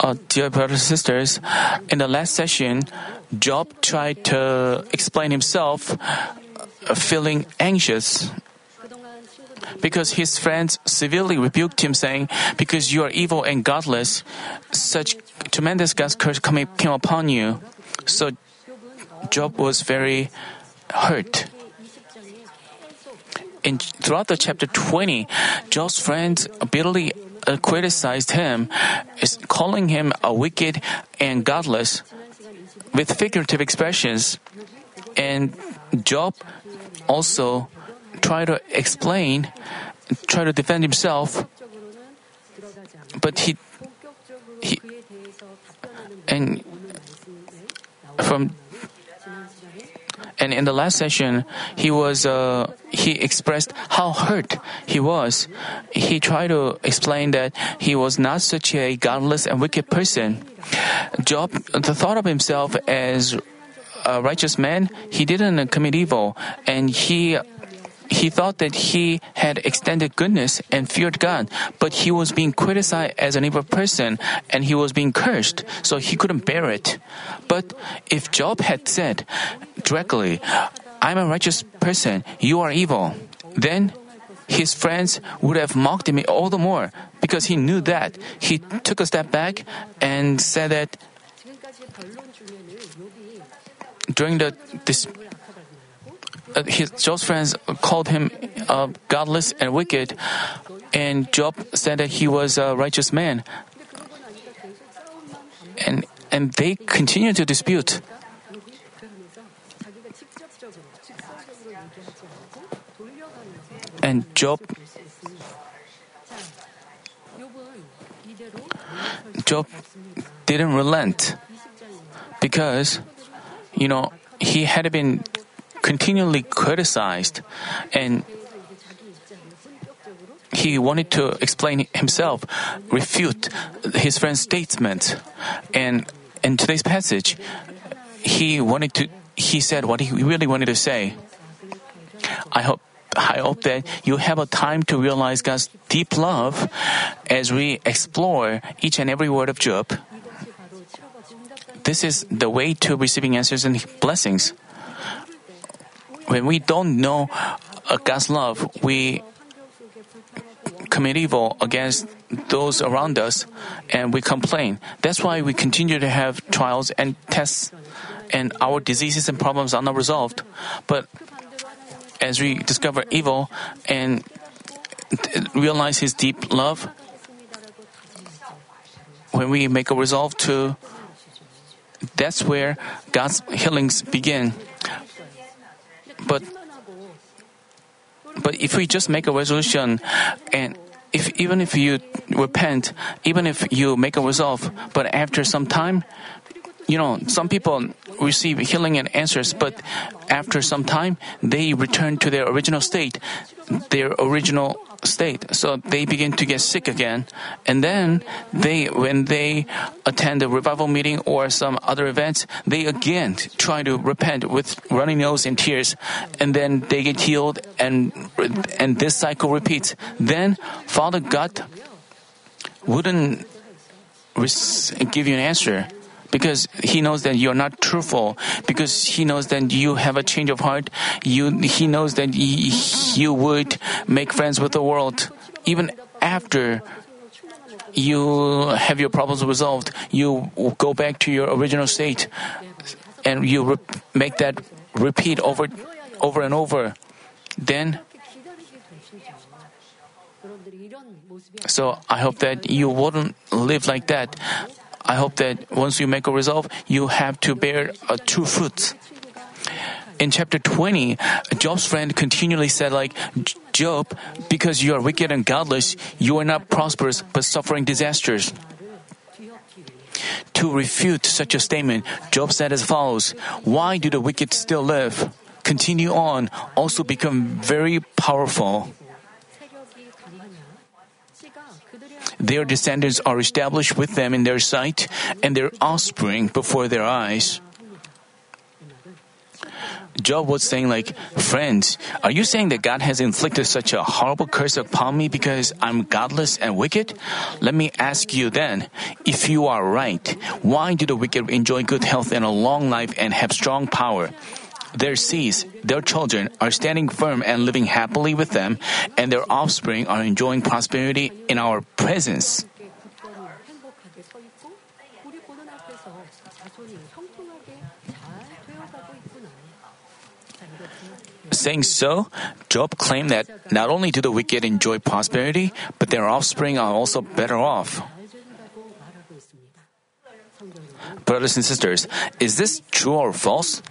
Uh, dear brothers and sisters, in the last session, Job tried to explain himself uh, feeling anxious because his friends severely rebuked him, saying, Because you are evil and godless, such tremendous God's curse came upon you. So Job was very hurt. In, throughout the chapter 20, Job's friends bitterly Uh, criticized him, is calling him a wicked and godless with figurative expressions. And Job also tried to explain, tried to defend himself, but he, he and from and in the last session, he was uh, he expressed how hurt he was. He tried to explain that he was not such a godless and wicked person. Job, the thought of himself as a righteous man, he didn't commit evil, and he he thought that he had extended goodness and feared God, but he was being criticized as an evil person and he was being cursed, so he couldn't bear it. But if Job had said directly, I'm a righteous person, you are evil, then his friends would have mocked him all the more because he knew that. He took a step back and said that during the this his Job's friends called him uh, godless and wicked, and Job said that he was a righteous man. And and they continued to dispute. And Job Job didn't relent because you know he had been continually criticized and he wanted to explain himself, refute his friend's statement. And in today's passage, he wanted to, he said what he really wanted to say. I hope I hope that you have a time to realize God's deep love as we explore each and every word of Job. This is the way to receiving answers and blessings. When we don't know God's love, we commit evil against those around us and we complain. That's why we continue to have trials and tests and our diseases and problems are not resolved. But as we discover evil and realize His deep love, when we make a resolve to, that's where God's healings begin. But but if we just make a resolution and if even if you repent, even if you make a resolve, but after some time, you know, some people receive healing and answers, but after some time, they return to their original state, their original state. So they begin to get sick again. And then they, when they attend a revival meeting or some other events, they again try to repent with running nose and tears. And then they get healed and, and this cycle repeats. Then Father God wouldn't give you an answer because he knows that you're not truthful. Because he knows that you have a change of heart. You he knows that you would make friends with the world. Even after you have your problems resolved you go back to your original state. And you make that repeat over over and over. Then so I hope that you wouldn't live like that. I hope that once you make a resolve, you have to bear uh, a true fruits. In chapter 20, Job's friend continually said like, Job, because you are wicked and godless, you are not prosperous but suffering disasters. To refute such a statement, Job said as follows, Why do the wicked still live? Continue on, also become very powerful. Their descendants are established with them in their sight, and their offspring before their eyes. Job was saying like, friends, are you saying that God has inflicted such a horrible curse upon me because I'm godless and wicked? Let me ask you then, if you are right, why do the wicked enjoy good health and a long life and have strong power? their seeds, their children are standing firm and living happily with them, and their offspring are enjoying prosperity in our presence. Saying so, Job claimed that not only do the wicked enjoy prosperity, but their offspring are also better off. Brothers and sisters, is this true or false?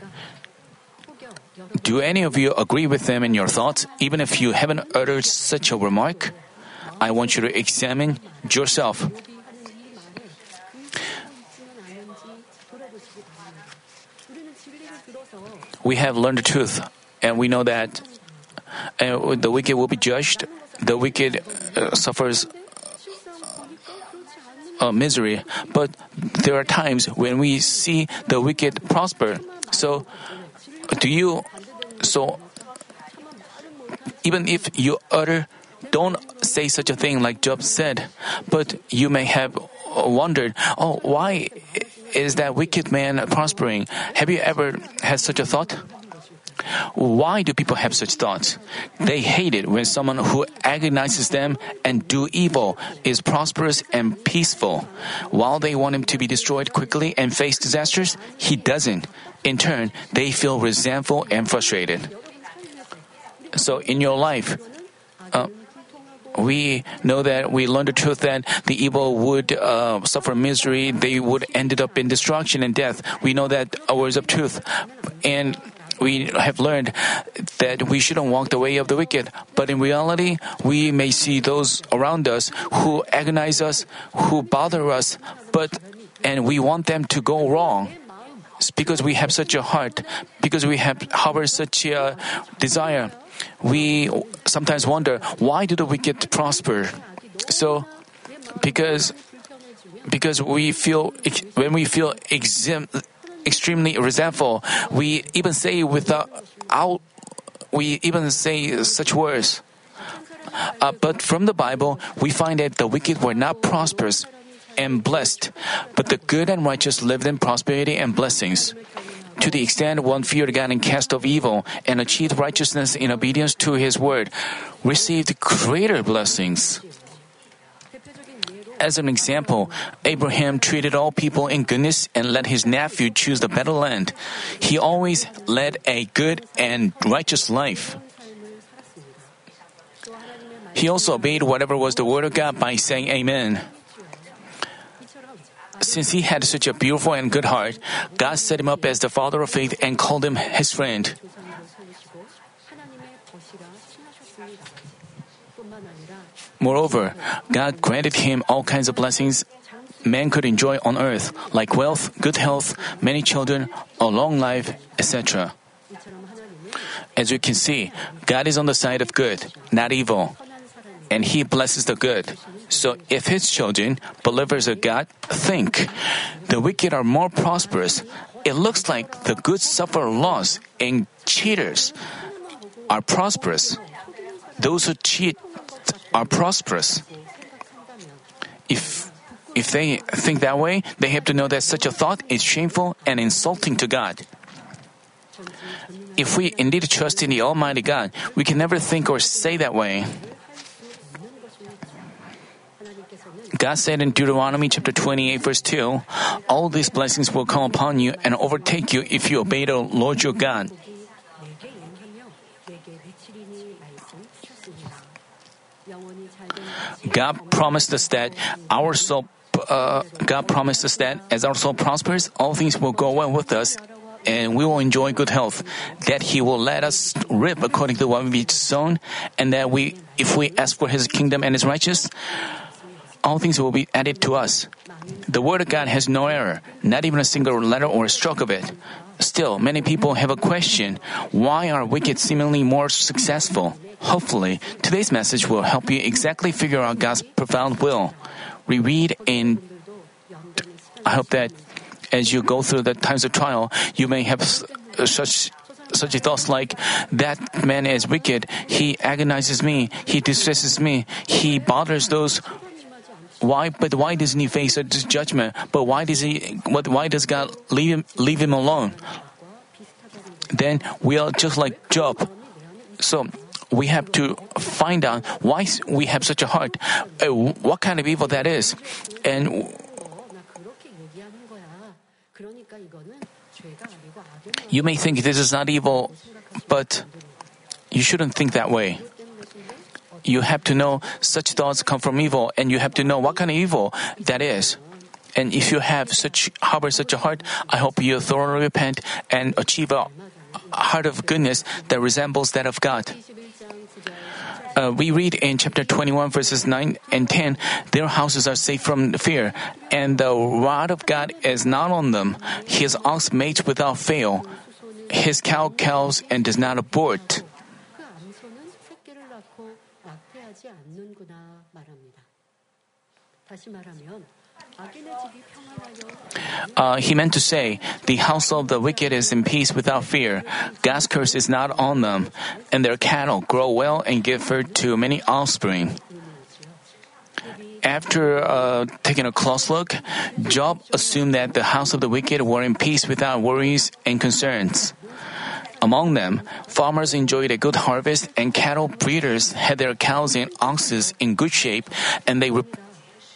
Do any of you agree with them in your thoughts, even if you haven't uttered such a remark? I want you to examine yourself. We have learned the truth, and we know that uh, the wicked will be judged, the wicked uh, suffers uh, uh misery, but there are times when we see the wicked prosper. So, do you? So, even if you utter, don't say such a thing like Job said, but you may have wondered, oh, why is that wicked man prospering? Have you ever had such a thought? Why do people have such thoughts? They hate it when someone who agonizes them and do evil is prosperous and peaceful. While they want him to be destroyed quickly and face disasters, he doesn't. In turn, they feel resentful and frustrated. So in your life, uh, we know that we learn the truth that the evil would uh, suffer misery, they would ended up in destruction and death. We know that our words of truth, and we have learned that we shouldn't walk the way of the wicked. But in reality, we may see those around us who agonize us, who bother us, but and we want them to go wrong. It's because we have such a heart, because we have harbor such a desire. We sometimes wonder why do the wicked prosper? So, because because we feel when we feel exim, extremely resentful, we even say without out, we even say such words. Uh, but from the Bible, we find that the wicked were not prosperous and blessed, but the good and righteous lived in prosperity and blessings. To the extent one feared God and cast off evil and achieved righteousness in obedience to His word, received greater blessings. As an example, Abraham treated all people in goodness and let his nephew choose the better land. He always led a good and righteous life. He also obeyed whatever was the word of God by saying Amen. Since he had such a beautiful and good heart, God set him up as the father of faith and called him his friend. Moreover, God granted him all kinds of blessings man could enjoy on earth, like wealth, good health, many children, a long life, etc. As you can see, God is on the side of good, not evil, and He blesses the good. So if His children, believers of God, think the wicked are more prosperous, it looks like the good suffer loss and cheaters are prosperous. Those who cheat are prosperous. If if they think that way, they have to know that such a thought is shameful and insulting to God. If we indeed trust in the Almighty God, we can never think or say that way. God said in Deuteronomy chapter 28, verse 2, All these blessings will come upon you and overtake you if you obey the Lord your God. God promised us that our soul uh, God promised us that as our soul prospers, all things will go well with us and we will enjoy good health, that He will let us reap according to what we've sown, and that we, if we ask for His kingdom and His righteousness, all things will be added to us. The Word of God has no error, not even a single letter or a stroke of it. Still, many people have a question why are wicked seemingly more successful? Hopefully, today's message will help you exactly figure out God's profound will. We read in I hope that as you go through the times of trial, you may have uh, such such thoughts like, that man is wicked, he agonizes me, he distresses me, he bothers those why? But why doesn't he face a judgment? But why does he? What? Why does God leave him? Leave him alone? Then we are just like Job. So we have to find out why we have such a heart, uh, what kind of evil that is, and. You may think this is not evil, but you shouldn't think that way you have to know such thoughts come from evil and you have to know what kind of evil that is. And if you have such harbor such a heart i hope you thoroughly repent and achieve a heart of goodness that resembles that of god. Uh, we read in chapter 21 verses 9 and 10 their houses are safe from fear and the rod of god is not on them. His ox mates without fail. His cow cows and does not abort Uh, he meant to say, the house of the wicked is in peace without fear. God's curse is not on them, and their cattle grow well and give birth to many offspring. After uh, taking a close look, Job assumed that the house of the wicked were in peace without worries and concerns. Among them, farmers enjoyed a good harvest, and cattle breeders had their cows and oxes in good shape, and they rep-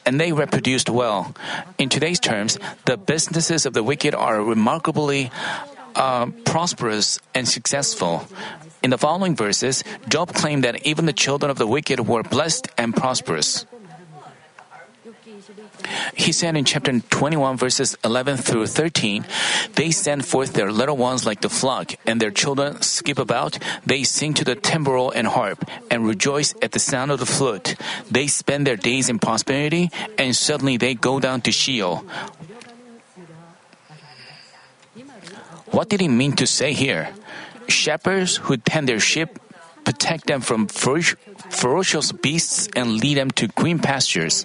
and they reproduced well. In today's terms, the businesses of the wicked are remarkably uh, prosperous and successful. In the following verses, Job claimed that even the children of the wicked were blessed and prosperous. He said in chapter 21, verses 11 through 13, They send forth their little ones like the flock, and their children skip about. They sing to the timbrel and harp, and rejoice at the sound of the flute. They spend their days in prosperity, and suddenly they go down to Sheol. What did he mean to say here? Shepherds who tend their sheep protect them from ferocious beasts and lead them to green pastures.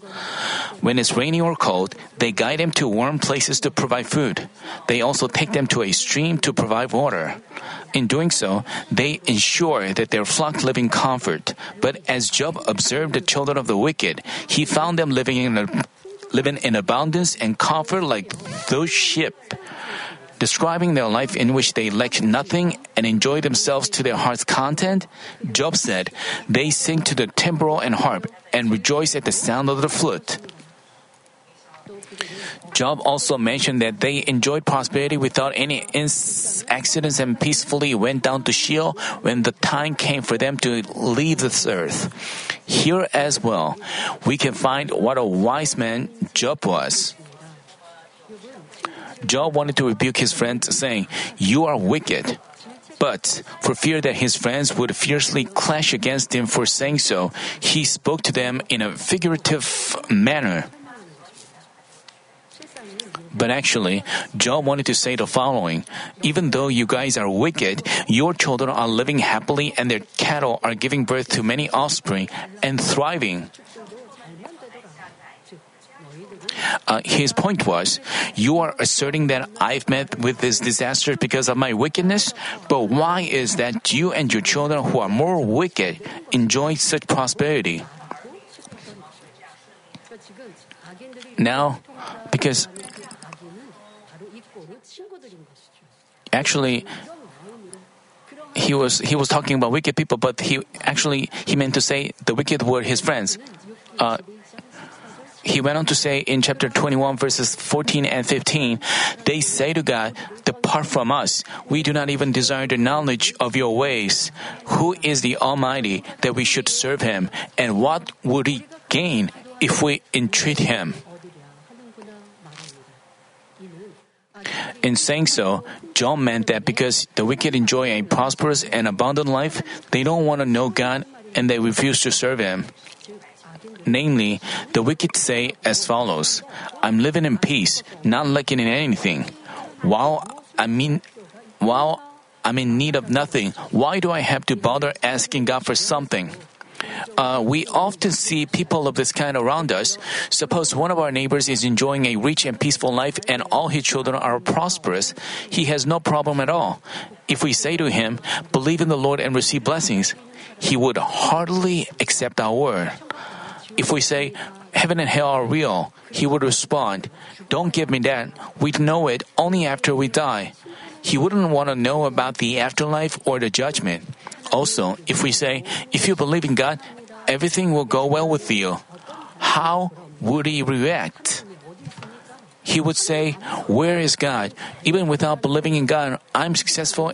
When it's rainy or cold, they guide them to warm places to provide food. They also take them to a stream to provide water. In doing so, they ensure that their flock live in comfort. But as Job observed the children of the wicked, he found them living in living in abundance and comfort like those sheep describing their life in which they lack nothing and enjoy themselves to their heart's content, Job said, They sing to the timbrel and harp and rejoice at the sound of the flute. Job also mentioned that they enjoyed prosperity without any ins- accidents and peacefully went down to Sheol when the time came for them to leave this earth. Here as well, we can find what a wise man Job was. Job wanted to rebuke his friends, saying, You are wicked. But for fear that his friends would fiercely clash against him for saying so, he spoke to them in a figurative manner. But actually, Job wanted to say the following Even though you guys are wicked, your children are living happily and their cattle are giving birth to many offspring and thriving uh, his point was, You are asserting that I've met with this disaster because of my wickedness, but why is that you and your children who are more wicked enjoy such prosperity? Now, because actually he was he was talking about wicked people, but he actually he meant to say the wicked were his friends. Uh, he went on to say in chapter 21, verses 14 and 15, they say to God, Depart from us. We do not even desire the knowledge of your ways. Who is the Almighty that we should serve him? And what would we gain if we entreat him? In saying so, Job meant that because the wicked enjoy a prosperous and abundant life, they don't want to know God and they refuse to serve him. Namely, the wicked say as follows I'm living in peace, not lacking in anything. While I mean, while I'm in need of nothing, why do I have to bother asking God for something? Uh, we often see people of this kind around us. Suppose one of our neighbors is enjoying a rich and peaceful life and all his children are prosperous. He has no problem at all. If we say to him, believe in the Lord and receive blessings, he would hardly accept our word. If we say, heaven and hell are real, he would respond, don't give me that. We'd know it only after we die. He wouldn't want to know about the afterlife or the judgment. Also, if we say, if you believe in God, everything will go well with you, how would he react? He would say, Where is God? Even without believing in God, I'm successful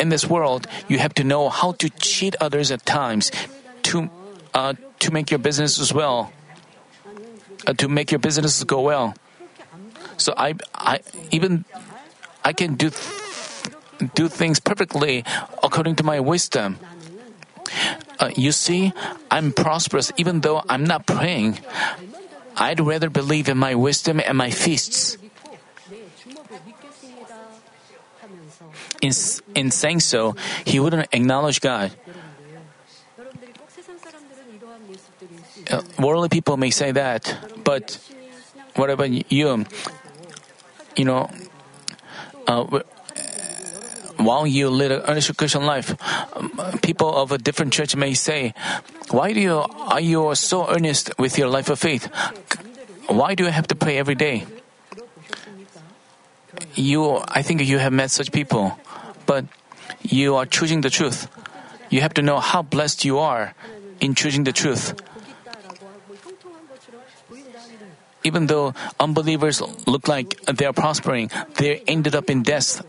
in this world. You have to know how to cheat others at times to, uh, to make your business as well, uh, to make your business go well. So I, I even I can do do things perfectly according to my wisdom. Uh, you see, I'm prosperous even though I'm not praying. I'd rather believe in my wisdom and my feasts. In, in saying so, he wouldn't acknowledge God. Uh, worldly people may say that, but what about you? You know, uh, while you lead an earnest Christian life, people of a different church may say, "Why do you are you so earnest with your life of faith? Why do you have to pray every day?" You, I think you have met such people, but you are choosing the truth. You have to know how blessed you are in choosing the truth. Even though unbelievers look like they are prospering, they ended up in death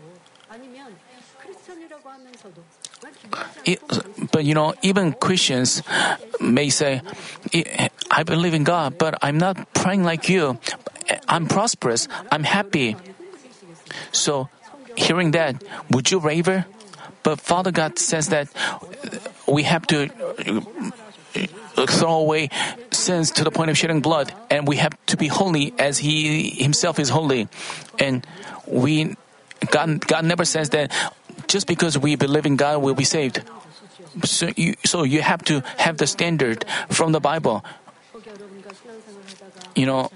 but you know, even Christians may say, I believe in God, but I'm not praying like you. I'm prosperous. I'm happy. So, hearing that, would you waver? But Father God says that we have to throw away sins to the point of shedding blood, and we have to be holy as He Himself is holy. And we, God, God never says that just because we believe in God, we'll be saved. So you, so you have to have the standard from the Bible. You know,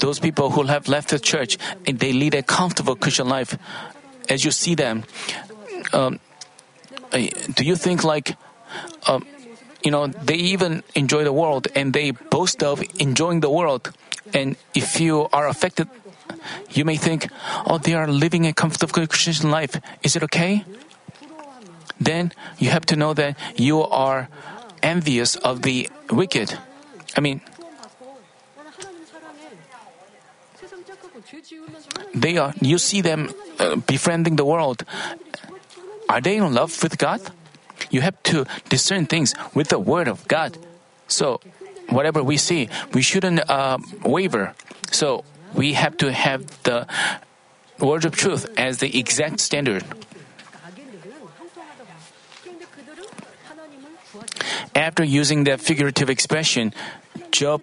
those people who have left the church, they lead a comfortable Christian life. As you see them, um, do you think like, um, you know, they even enjoy the world and they boast of enjoying the world. And if you are affected, you may think, oh, they are living a comfortable Christian life. Is it okay? then you have to know that you are envious of the wicked. I mean, they are, you see them uh, befriending the world. Are they in love with God? You have to discern things with the Word of God. So, whatever we see, we shouldn't uh, waver. So, we have to have the Word of truth as the exact standard. After using that figurative expression, Job,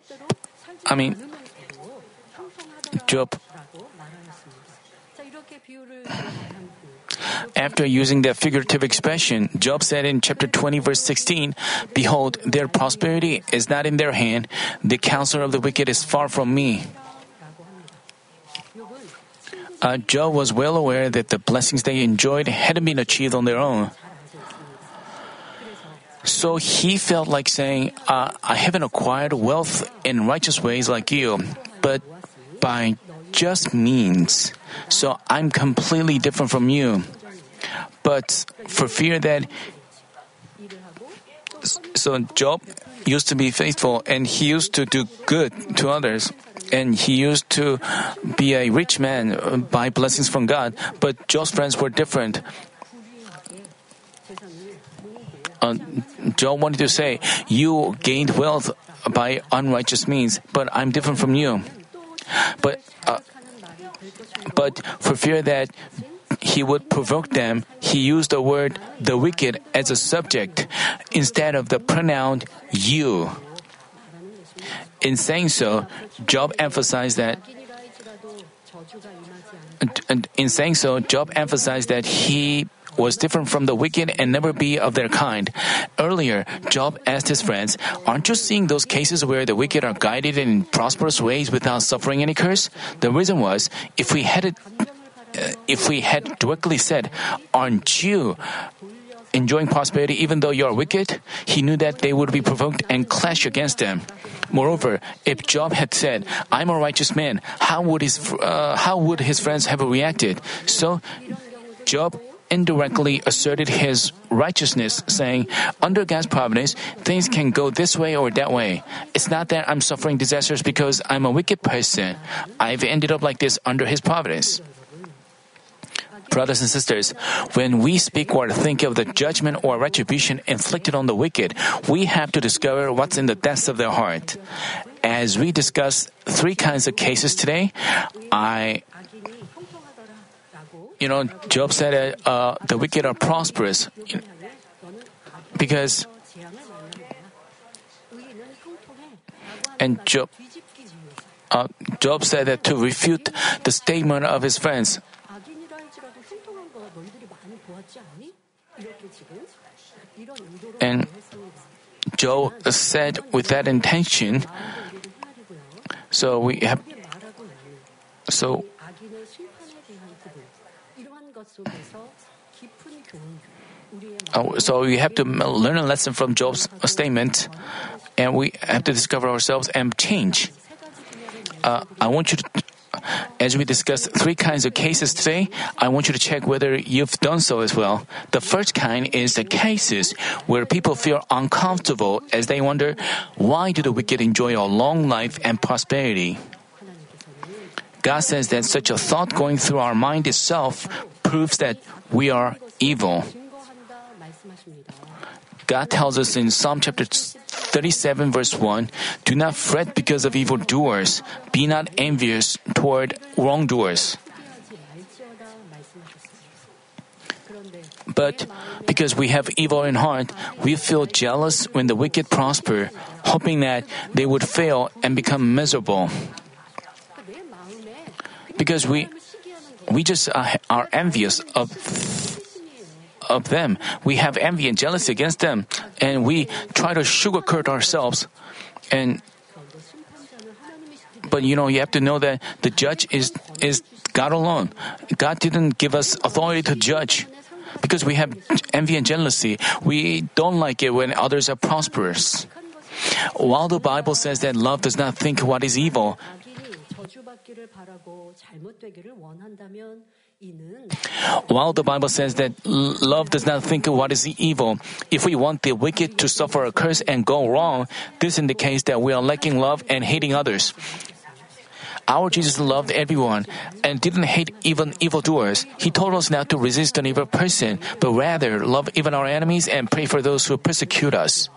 I mean, Job, after using that figurative expression, Job said in chapter 20, verse 16, Behold, their prosperity is not in their hand, the counsel of the wicked is far from me. Uh, Job was well aware that the blessings they enjoyed hadn't been achieved on their own. So he felt like saying, uh, I haven't acquired wealth in righteous ways like you, but by just means. So I'm completely different from you. But for fear that. So Job used to be faithful and he used to do good to others. And he used to be a rich man by blessings from God. But Job's friends were different uh, Job wanted to say, You gained wealth by unrighteous means, but I'm different from you. But, uh, but for fear that he would provoke them, he used the word the wicked as a subject instead of the pronoun you. In saying so, Job emphasized that in saying so, Job emphasized that he was different from the wicked and never be of their kind. Earlier, Job asked his friends, Aren't you seeing those cases where the wicked are guided in prosperous ways without suffering any curse? The reason was, if we had it, if we had directly said, Aren't you enjoying prosperity even though you are wicked? He knew that they would be provoked and clash against them. Moreover, if Job had said, "I'm a righteous man," how would his uh, how would his friends have reacted? So, Job indirectly asserted his righteousness, saying, "Under God's providence, things can go this way or that way. It's not that I'm suffering disasters because I'm a wicked person. I've ended up like this under His providence." Brothers and sisters, when we speak or think of the judgment or retribution inflicted on the wicked, we have to discover what's in the depths of their heart. As we discuss three kinds of cases today, I you know, Job said that uh, the wicked are prosperous because, and Job, uh, Job said that to refute the statement of his friends, and Job said with that intention, so we have, so, uh, so we have to learn a lesson from Job's statement, and we have to discover ourselves and change. Uh, I want you to as we discuss three kinds of cases today, I want you to check whether you've done so as well. The first kind is the cases where people feel uncomfortable as they wonder, why do the wicked enjoy a long life and prosperity? God says that such a thought going through our mind itself proves that we are evil. God tells us in Psalm chapter 37 verse 1, Do not fret because of evildoers. Be not envious toward wrongdoers. But because we have evil in heart, we feel jealous when the wicked prosper, hoping that they would fail and become miserable. Because we we just uh, are envious of of them. We have envy and jealousy against them, and we try to sugarcoat ourselves. And but you know, you have to know that the judge is is God alone. God didn't give us authority to judge. Because we have envy and jealousy, we don't like it when others are prosperous. While the Bible says that love does not think what is evil, while the Bible says that love does not think of what is evil, if we want the wicked to suffer a curse and go wrong, this indicates that we are lacking love and hating others. Our Jesus loved everyone and didn't hate even evildoers. He told us not to resist an evil person, but rather love even our enemies and pray for those who persecute us.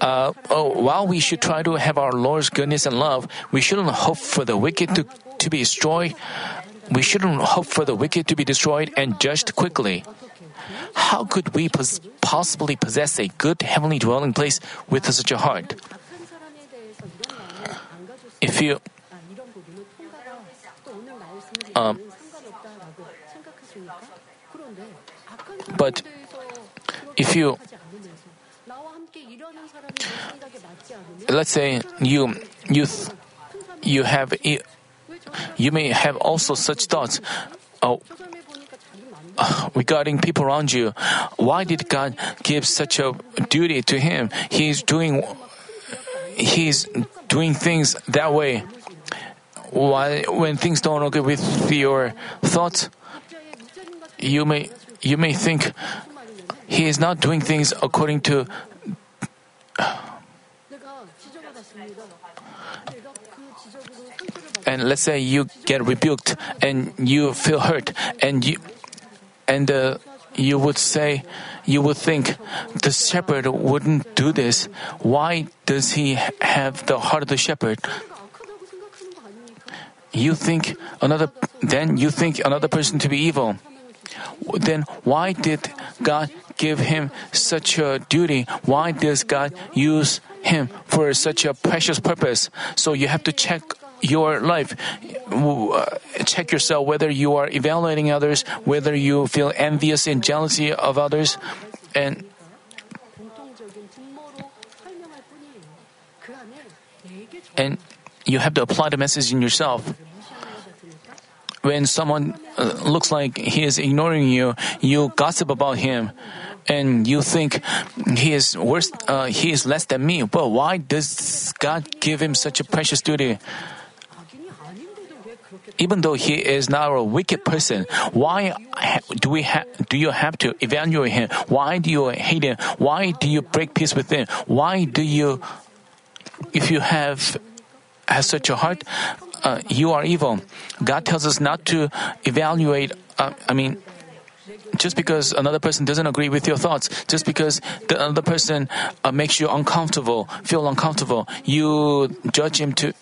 Uh, oh, while we should try to have our Lord's goodness and love, we shouldn't hope for the wicked to, to be destroyed we shouldn't hope for the wicked to be destroyed and judged quickly. How could we pos- possibly possess a good heavenly dwelling place with such a heart? If you um, but if you let's say you you you have you may have also such thoughts. Oh, regarding people around you, why did God give such a duty to him? He's doing he's doing things that way. Why when things don't agree with your thoughts, you may you may think he is not doing things according to and let's say you get rebuked and you feel hurt and you and uh, you would say you would think the shepherd wouldn't do this. Why does he have the heart of the shepherd? You think another then you think another person to be evil. Then why did god give him such a duty? Why does god use him for such a precious purpose? So you have to check your life. Uh, check yourself whether you are evaluating others, whether you feel envious and jealousy of others, and and you have to apply the message in yourself. When someone uh, looks like he is ignoring you, you gossip about him, and you think he is worse. Uh, he is less than me. But why does God give him such a precious duty? Even though he is not a wicked person, why do we ha- do you have to evaluate him? Why do you hate him? Why do you break peace with him? Why do you, if you have has such a heart, uh, you are evil. God tells us not to evaluate. Uh, I mean. Just because another person doesn't agree with your thoughts, just because the other person uh, makes you uncomfortable, feel uncomfortable, you judge him to,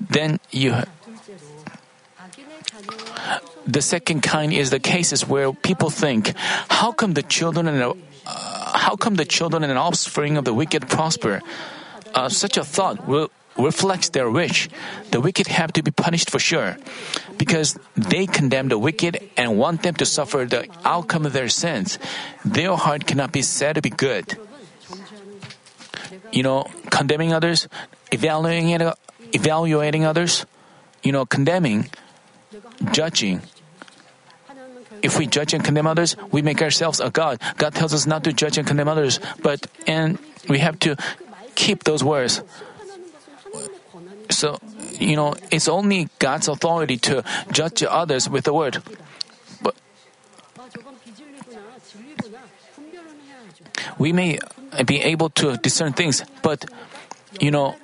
then you the second kind is the cases where people think, how come the children and uh, how come the children and offspring of the wicked prosper? Uh, such a thought will reflects their wish. The wicked have to be punished for sure, because they condemn the wicked and want them to suffer the outcome of their sins. Their heart cannot be said to be good. You know, condemning others, evaluating, evaluating others, you know, condemning, judging, if we judge and condemn others, we make ourselves a God. God tells us not to judge and condemn others, but and we have to keep those words. So, you know, it's only God's authority to judge others with the word. But we may be able to discern things, but, you know,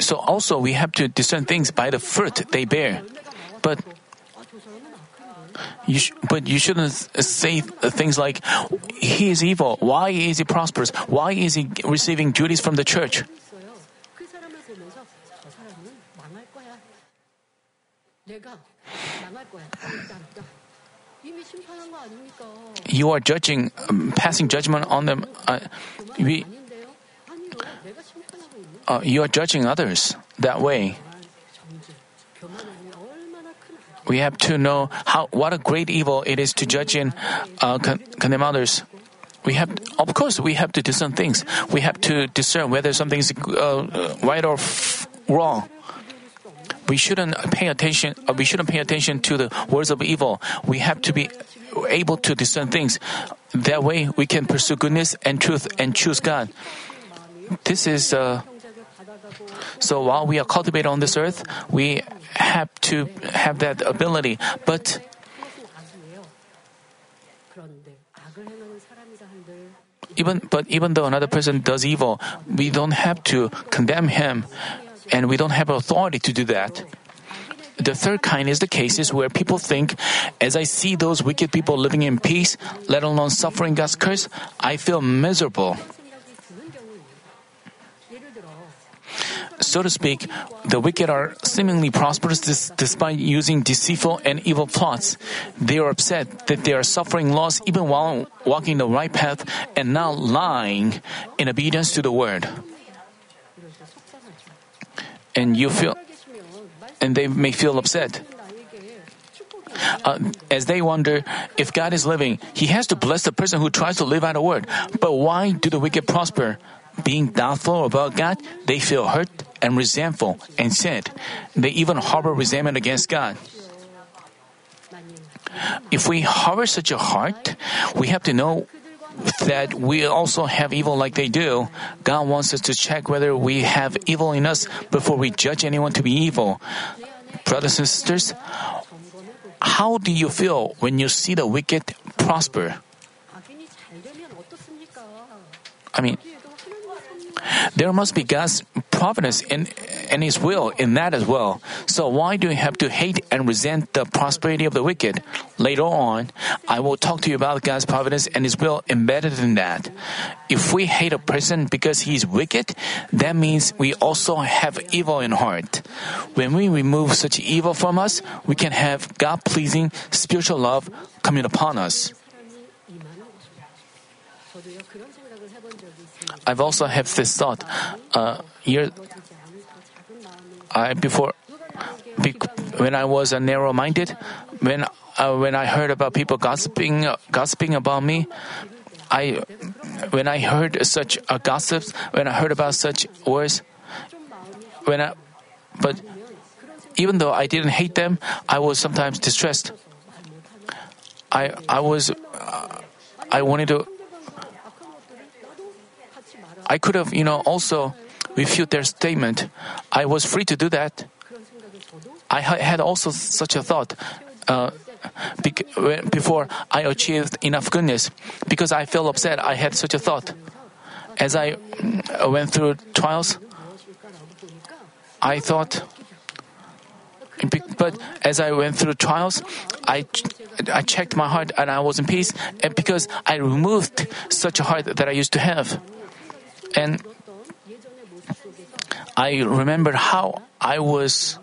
so also we have to discern things by the fruit they bear. But you sh- but you shouldn't uh, say uh, things like, He is evil. Why is he prosperous? Why is he receiving duties from the church? You are judging, um, passing judgment on them. Uh, we, uh, you are judging others that way we have to know how what a great evil it is to judge in uh, condemn others. We have, of course, we have to discern things. We have to discern whether something is uh, uh, right or f- wrong. We shouldn't pay attention. Uh, we shouldn't pay attention to the words of evil. We have to be able to discern things. That way, we can pursue goodness and truth and choose God. This is. Uh, so while we are cultivated on this earth, we have to have that ability, but even but even though another person does evil, we don't have to condemn him, and we don't have authority to do that. The third kind is the cases where people think, as I see those wicked people living in peace, let alone suffering God's curse, I feel miserable. So to speak, the wicked are seemingly prosperous despite using deceitful and evil plots. They are upset that they are suffering loss even while walking the right path and not lying in obedience to the word. And you feel, and they may feel upset. Uh, as they wonder if God is living, He has to bless the person who tries to live out a word. But why do the wicked prosper? Being doubtful about God, they feel hurt and resentful and said, They even harbor resentment against God. If we harbor such a heart, we have to know that we also have evil like they do. God wants us to check whether we have evil in us before we judge anyone to be evil. Brothers and sisters, how do you feel when you see the wicked prosper? I mean, there must be God's providence and His will in that as well. So why do you have to hate and resent the prosperity of the wicked? Later on, I will talk to you about God's providence and His will embedded in that. If we hate a person because he is wicked, that means we also have evil in heart. When we remove such evil from us, we can have God-pleasing spiritual love coming upon us. I've also had this thought. Uh, year, I before when I was narrow-minded, when uh, when I heard about people gossiping uh, gossiping about me, I when I heard such uh, gossips, when I heard about such words, when I but even though I didn't hate them, I was sometimes distressed. I I was uh, I wanted to I could have you know also refute their statement. I was free to do that. I had also such a thought. Uh, before I achieved enough goodness, because I felt upset, I had such a thought. As I mm, went through trials, I thought, but as I went through trials, I, I checked my heart and I was in peace, and because I removed such a heart that I used to have. And I remember how I was.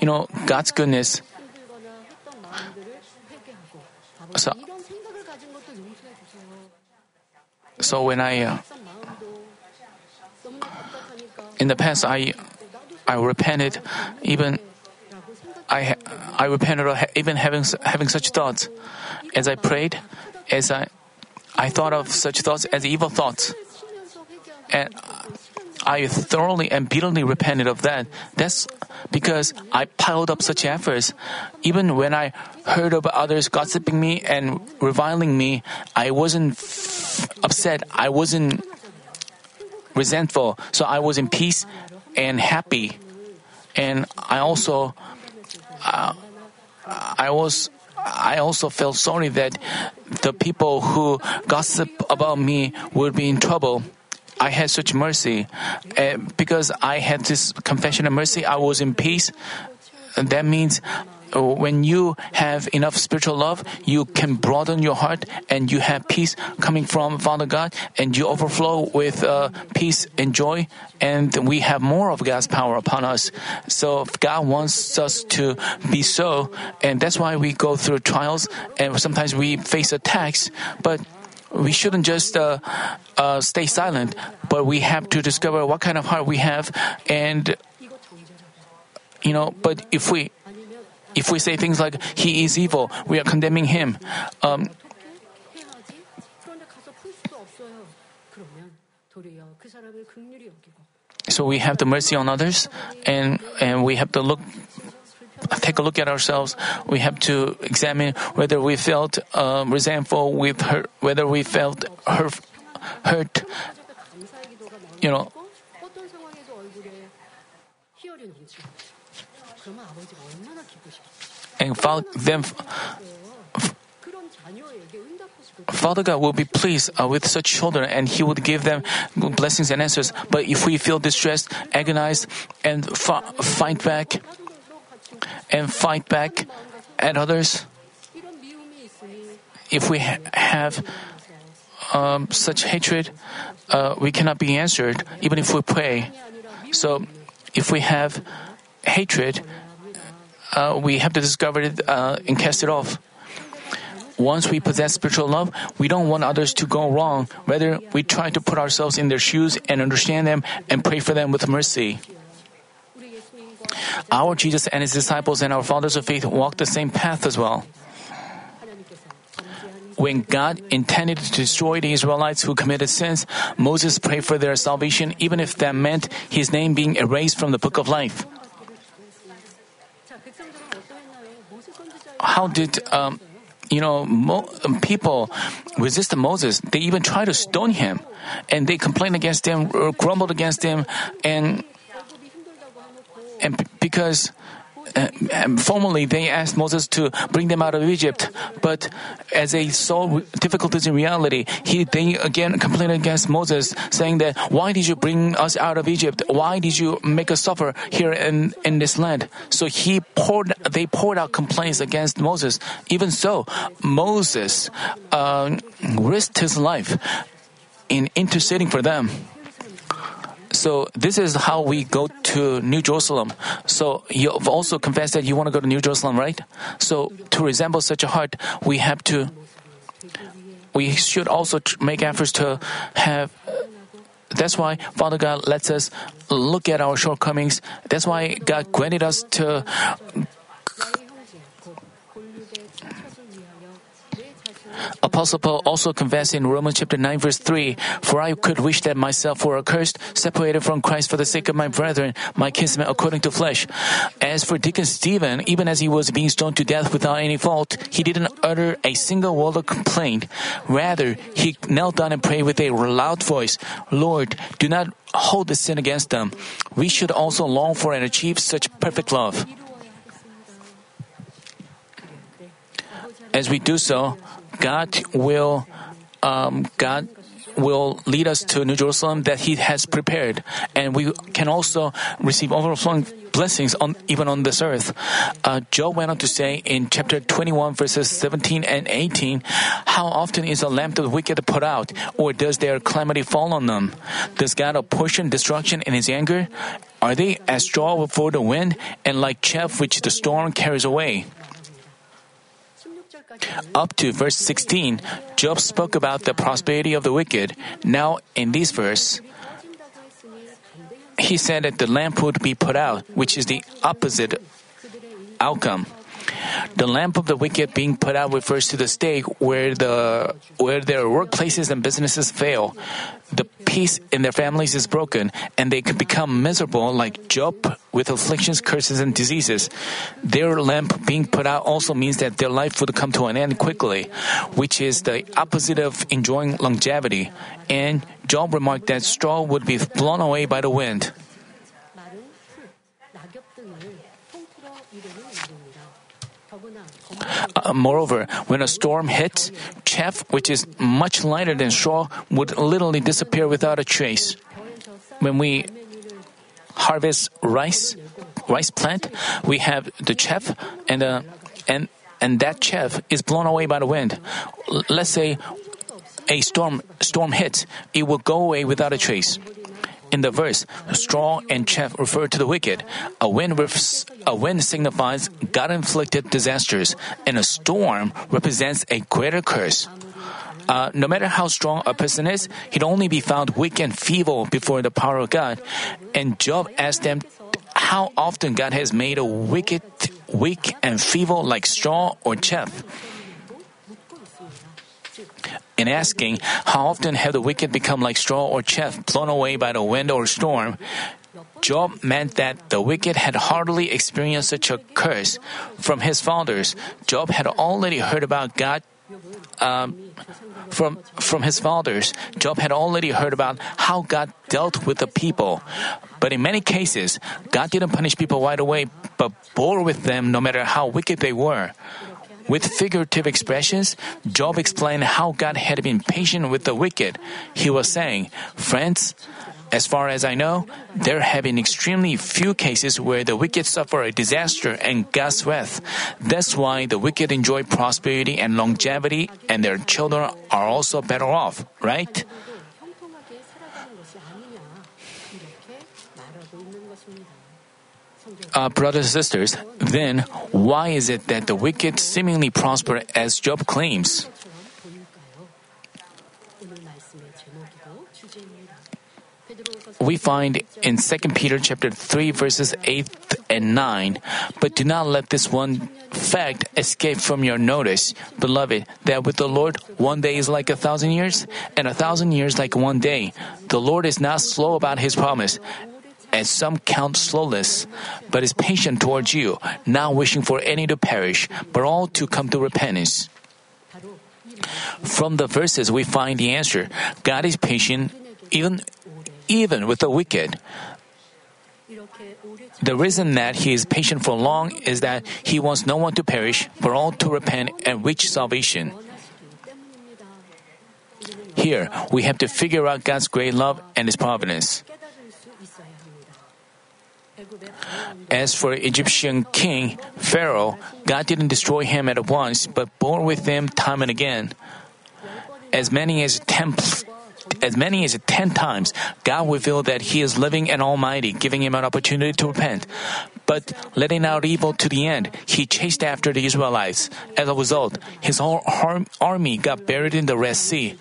You know, God's goodness. So, so when I, uh, in the past, I, I repented, even I, I repented of even having having such thoughts. As I prayed, as I I thought of such thoughts as evil thoughts. And I thoroughly and bitterly repented of that. That's because I piled up such efforts. Even when I heard of others gossiping me and reviling me, I wasn't f- upset. I wasn't resentful. So I was in peace and happy. And I also, I was I also felt sorry that the people who gossip about me would be in trouble. I had such mercy. Uh, because I had this confession of mercy, I was in peace. That means when you have enough spiritual love, you can broaden your heart and you have peace coming from Father God and you overflow with uh, peace and joy and we have more of God's power upon us. So God wants us to be so and that's why we go through trials and sometimes we face attacks, but we shouldn't just uh, uh, stay silent, but we have to discover what kind of heart we have and you know, but if we if we say things like, he is evil, we are condemning him. Um, so we have the mercy on others and, and we have to look take a look at ourselves. We have to examine whether we felt um, resentful with her, whether we felt hurt, hurt. You know, and then Father God will be pleased uh, with such children and He would give them blessings and answers. But if we feel distressed, agonized, and fa- fight back, and fight back at others, if we ha- have um, such hatred, uh, we cannot be answered, even if we pray. So, if we have hatred, uh, we have to discover it uh, and cast it off. Once we possess spiritual love, we don't want others to go wrong. Rather, we try to put ourselves in their shoes and understand them and pray for them with mercy. Our Jesus and his disciples and our fathers of faith walked the same path as well. When God intended to destroy the Israelites who committed sins, Moses prayed for their salvation even if that meant his name being erased from the book of life. How did um, you know mo- um, people resist Moses? They even tried to stone him, and they complained against him, grumbled against him, and and because uh, formally they asked Moses to bring them out of Egypt, but as they saw difficulties in reality, he they again complained against Moses, saying that why did you bring us out of Egypt? Why did you make us suffer here in, in this land? So he poured they poured out complaints against Moses. Even so, Moses uh, risked his life in interceding for them. So this is how we go to New Jerusalem. So you've also confessed that you want to go to New Jerusalem, right? So to resemble such a heart, we have to we should also make efforts to have. That's why Father God lets us look at our shortcomings. That's why God granted us to Apostle Paul also confessed in Romans chapter 9 verse 3, For I could wish that myself were accursed, separated from Christ for the sake of my brethren, my kinsmen according to flesh. As for Deacon Stephen, even as he was being stoned to death without any fault, he didn't utter a single word of complaint. Rather, he knelt down and prayed with a loud voice, Lord, do not hold this sin against them. We should also long for and achieve such perfect love. As we do so, God will, um, God will lead us to New Jerusalem that He has prepared, and we can also receive overflowing blessings on even on this earth. Uh, Job went on to say in chapter 21, verses 17 and 18, "How often is a lamp of the wicked put out, or does their calamity fall on them? Does God apportion destruction in His anger? Are they as straw before the wind, and like chaff which the storm carries away?" Up to verse 16, Job spoke about the prosperity of the wicked. Now, in this verse, he said that the lamp would be put out, which is the opposite outcome. The lamp of the wicked being put out refers to the stake where the where their workplaces and businesses fail. The peace in their families is broken, and they can become miserable like Job with afflictions, curses, and diseases. Their lamp being put out also means that their life would come to an end quickly, which is the opposite of enjoying longevity. And Job remarked that straw would be blown away by the wind. Uh, moreover, when a storm hits, chaff, which is much lighter than straw, would literally disappear without a trace. When we harvest rice, rice plant, we have the chaff and uh, and and that chaff is blown away by the wind. L- let's say a storm storm hits, it will go away without a trace. In the verse, straw and chaff refer to the wicked. A wind, refs- a wind signifies God-inflicted disasters, and a storm represents a greater curse. Uh, no matter how strong a person is, he'd only be found weak and feeble before the power of God. And Job asked them how often God has made a wicked weak and feeble like straw or chaff in asking, How often have the wicked become like straw or chaff blown away by the wind or storm? Job meant that the wicked had hardly experienced such a curse. From his fathers, Job had already heard about God. Um, from from his fathers, Job had already heard about how God dealt with the people. But in many cases, God didn't punish people right away, but bore with them no matter how wicked they were. With figurative expressions, Job explained how God had been patient with the wicked. He was saying, Friends, as far as I know, there have been extremely few cases where the wicked suffer a disaster and God's wrath. That's why the wicked enjoy prosperity and longevity, and their children are also better off, right? uh, brothers and sisters, then why is it that the wicked seemingly prosper as Job claims? We find in 2 Peter chapter 3 verses 8 and 9, but do not let this one fact escape from your notice, beloved, that with the Lord one day is like a thousand years, and a thousand years like one day. The Lord is not slow about his promise, and some count slowness, but is patient towards you, not wishing for any to perish, but all to come to repentance. From the verses we find the answer. God is patient even even with the wicked. The reason that he is patient for long is that he wants no one to perish, but all to repent and reach salvation. Here, we have to figure out God's great love and his providence. As for Egyptian king Pharaoh, God didn't destroy him at once, but bore with him time and again. As many as ten, as many as ten times, God revealed that He is living and Almighty, giving him an opportunity to repent. But letting out evil to the end, he chased after the Israelites. As a result, his whole army got buried in the Red Sea.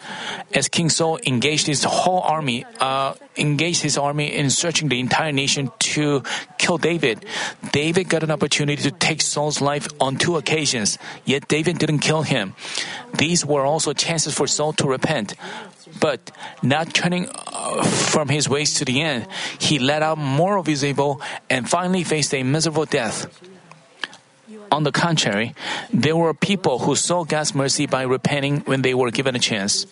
As King Saul engaged his whole army, uh, engaged his army in searching the entire nation to kill David, David got an opportunity to take Saul's life on two occasions. Yet David didn't kill him. These were also chances for Saul to repent. But not turning uh, from his ways to the end, he let out more of his evil and finally faced a miserable death. On the contrary, there were people who saw God's mercy by repenting when they were given a chance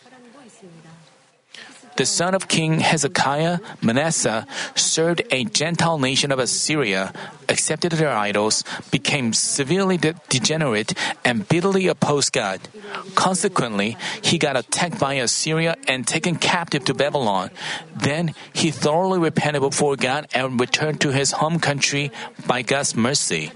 the son of King Hezekiah, Manasseh, served a Gentile nation of Assyria, accepted their idols, became severely de- degenerate, and bitterly opposed God. Consequently, he got attacked by Assyria and taken captive to Babylon. Then he thoroughly repented before God and returned to his home country by God's mercy.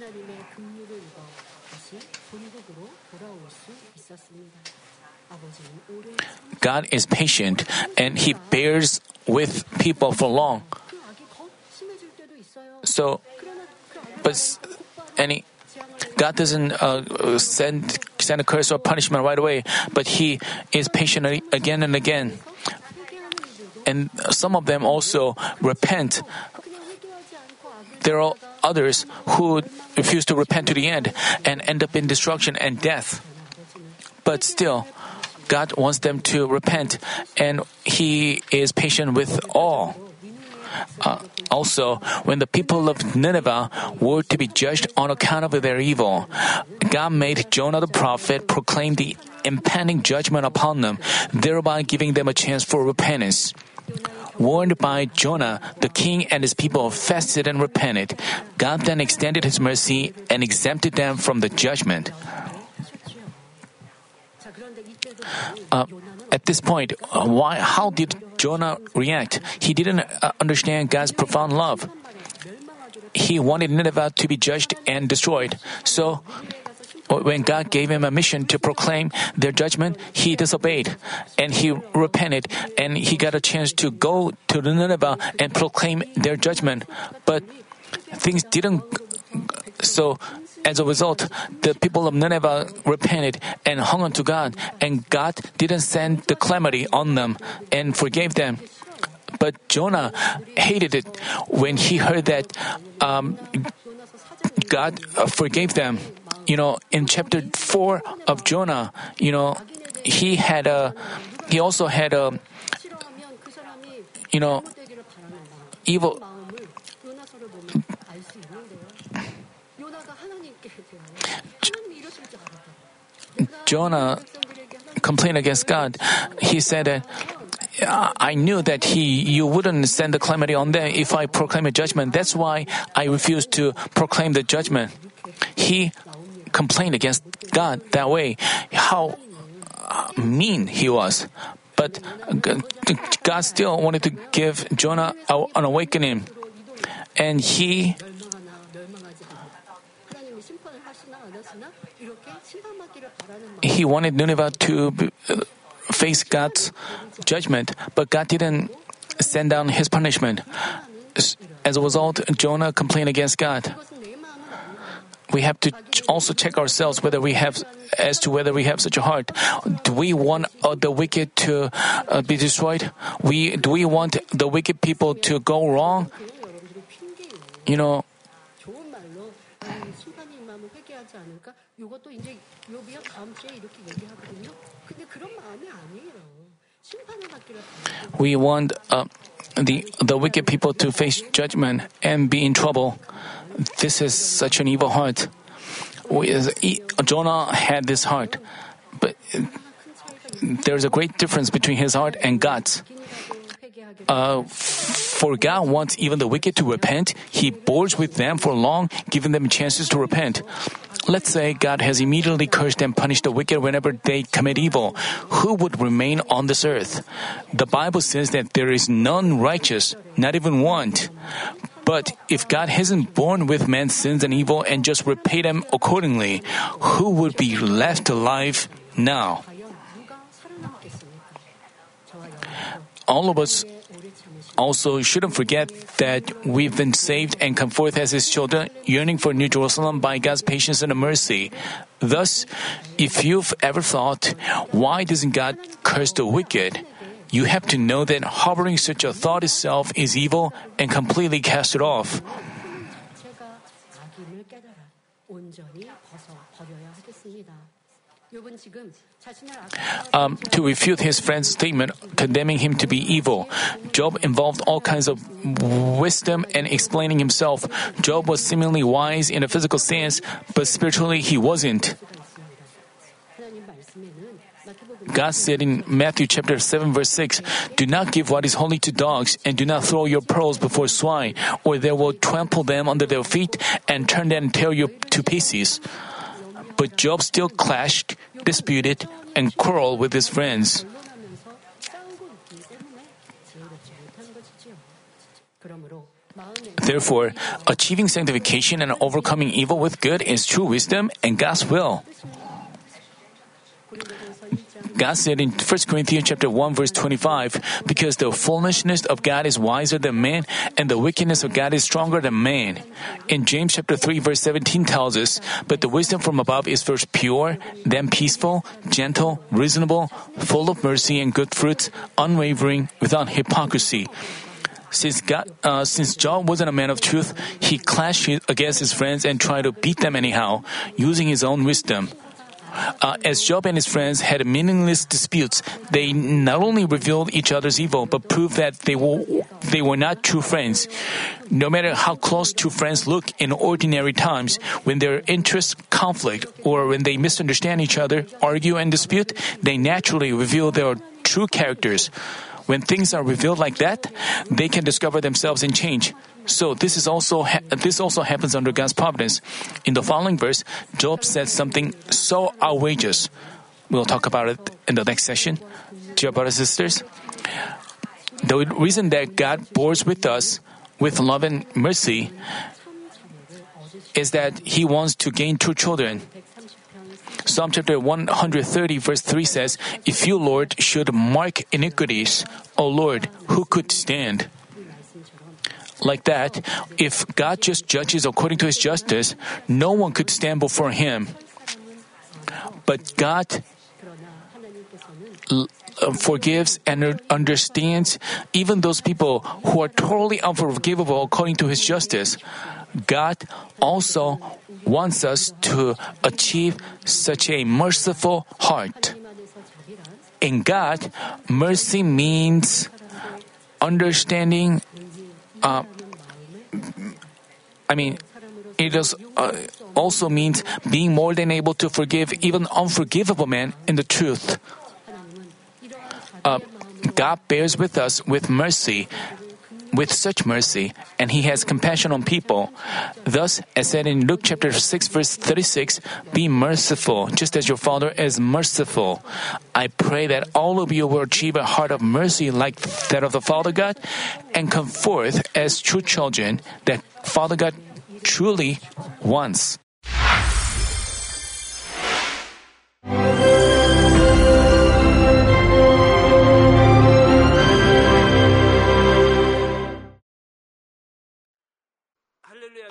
God is patient and He bears with people for long. So, but any God doesn't uh, send send a curse or punishment right away, but He is patient again and again. And some of them also repent. There are others who refuse to repent to the end and end up in destruction and death. But still, God wants them to repent, and He is patient with all. Uh, also, when the people of Nineveh were to be judged on account of their evil, God made Jonah the prophet proclaim the impending judgment upon them, thereby giving them a chance for repentance. Warned by Jonah, the king and his people fasted and repented. God then extended his mercy and exempted them from the judgment. Uh, at this point, uh, why? How did Jonah react? He didn't uh, understand God's profound love. He wanted Nineveh to be judged and destroyed. So, when God gave him a mission to proclaim their judgment, he disobeyed and he repented and he got a chance to go to Nineveh and proclaim their judgment. But things didn't. So as a result, the people of Nineveh repented and hung on to God, and God didn't send the calamity on them and forgave them. But Jonah hated it when he heard that um, God forgave them. You know, in chapter 4 of Jonah, you know, he had a, he also had a, you know, evil Jonah complained against God, he said that I knew that he you wouldn't send the calamity on them if I proclaim a judgment. That's why I refused to proclaim the judgment. He complained against God that way. How uh, mean he was. But God still wanted to give Jonah an awakening. And he he wanted Nineveh to face God's judgment, but God didn't send down his punishment. As a result, Jonah complained against God. We have to also check ourselves whether we have, as to whether we have such a heart. Do we want uh, the wicked to uh, be destroyed? We do we want the wicked people to go wrong? You know, we want uh, the, the wicked people to face judgment and be in trouble. This is such an evil heart. We, Jonah had this heart, but there's a great difference between his heart and God's. Uh, for God wants even the wicked to repent. He bores with them for long, giving them chances to repent. Let's say God has immediately cursed and punished the wicked whenever they commit evil. Who would remain on this earth? The Bible says that there is none righteous, not even one. But if God hasn't borne with man's sins and evil and just repaid them accordingly, who would be left alive now? All of us also shouldn't forget that we've been saved and come forth as His children, yearning for New Jerusalem by God's patience and mercy. Thus, if you've ever thought, why doesn't God curse the wicked? You have to know that harboring such a thought itself is evil and completely cast it off um, to refute his friend's statement condemning him to be evil. Job involved all kinds of wisdom and explaining himself. Job was seemingly wise in a physical sense, but spiritually he wasn't. God said in Matthew chapter 7 verse 6, Do not give what is holy to dogs, and do not throw your pearls before swine, or they will trample them under their feet and turn and tear you to pieces. But Job still clashed disputed, and quarreled with his friends. Therefore, achieving sanctification and overcoming evil with good is true wisdom and God's will. God said in 1 Corinthians chapter 1 verse 25, because the foolishness of God is wiser than man and the wickedness of God is stronger than man. In James chapter 3 verse 17 tells us, but the wisdom from above is first pure, then peaceful, gentle, reasonable, full of mercy and good fruits, unwavering, without hypocrisy. Since, God, uh, since Job wasn't a man of truth, he clashed against his friends and tried to beat them anyhow, using his own wisdom. Uh, as Job and his friends had meaningless disputes, they not only revealed each other's evil, but proved that they were, they were not true friends. No matter how close two friends look in ordinary times, when their interests conflict or when they misunderstand each other, argue, and dispute, they naturally reveal their true characters. When things are revealed like that, they can discover themselves and change. So this is also ha- this also happens under God's providence. In the following verse, Job said something so outrageous. We'll talk about it in the next session. Dear brothers and sisters, the reason that God bores with us with love and mercy is that He wants to gain two children. Psalm chapter 130 verse 3 says, If you, Lord, should mark iniquities, O Lord, who could stand? Like that, if God just judges according to his justice, no one could stand before him. But God uh, forgives and understands even those people who are totally unforgivable according to his justice. God also wants us to achieve such a merciful heart. In God, mercy means understanding uh, I mean, it does uh, also means being more than able to forgive even unforgivable men in the truth. Uh, God bears with us with mercy with such mercy, and He has compassion on people. Thus, as said in Luke chapter 6, verse 36, be merciful, just as your Father is merciful. I pray that all of you will achieve a heart of mercy like that of the Father God, and come forth as true children that Father God truly wants.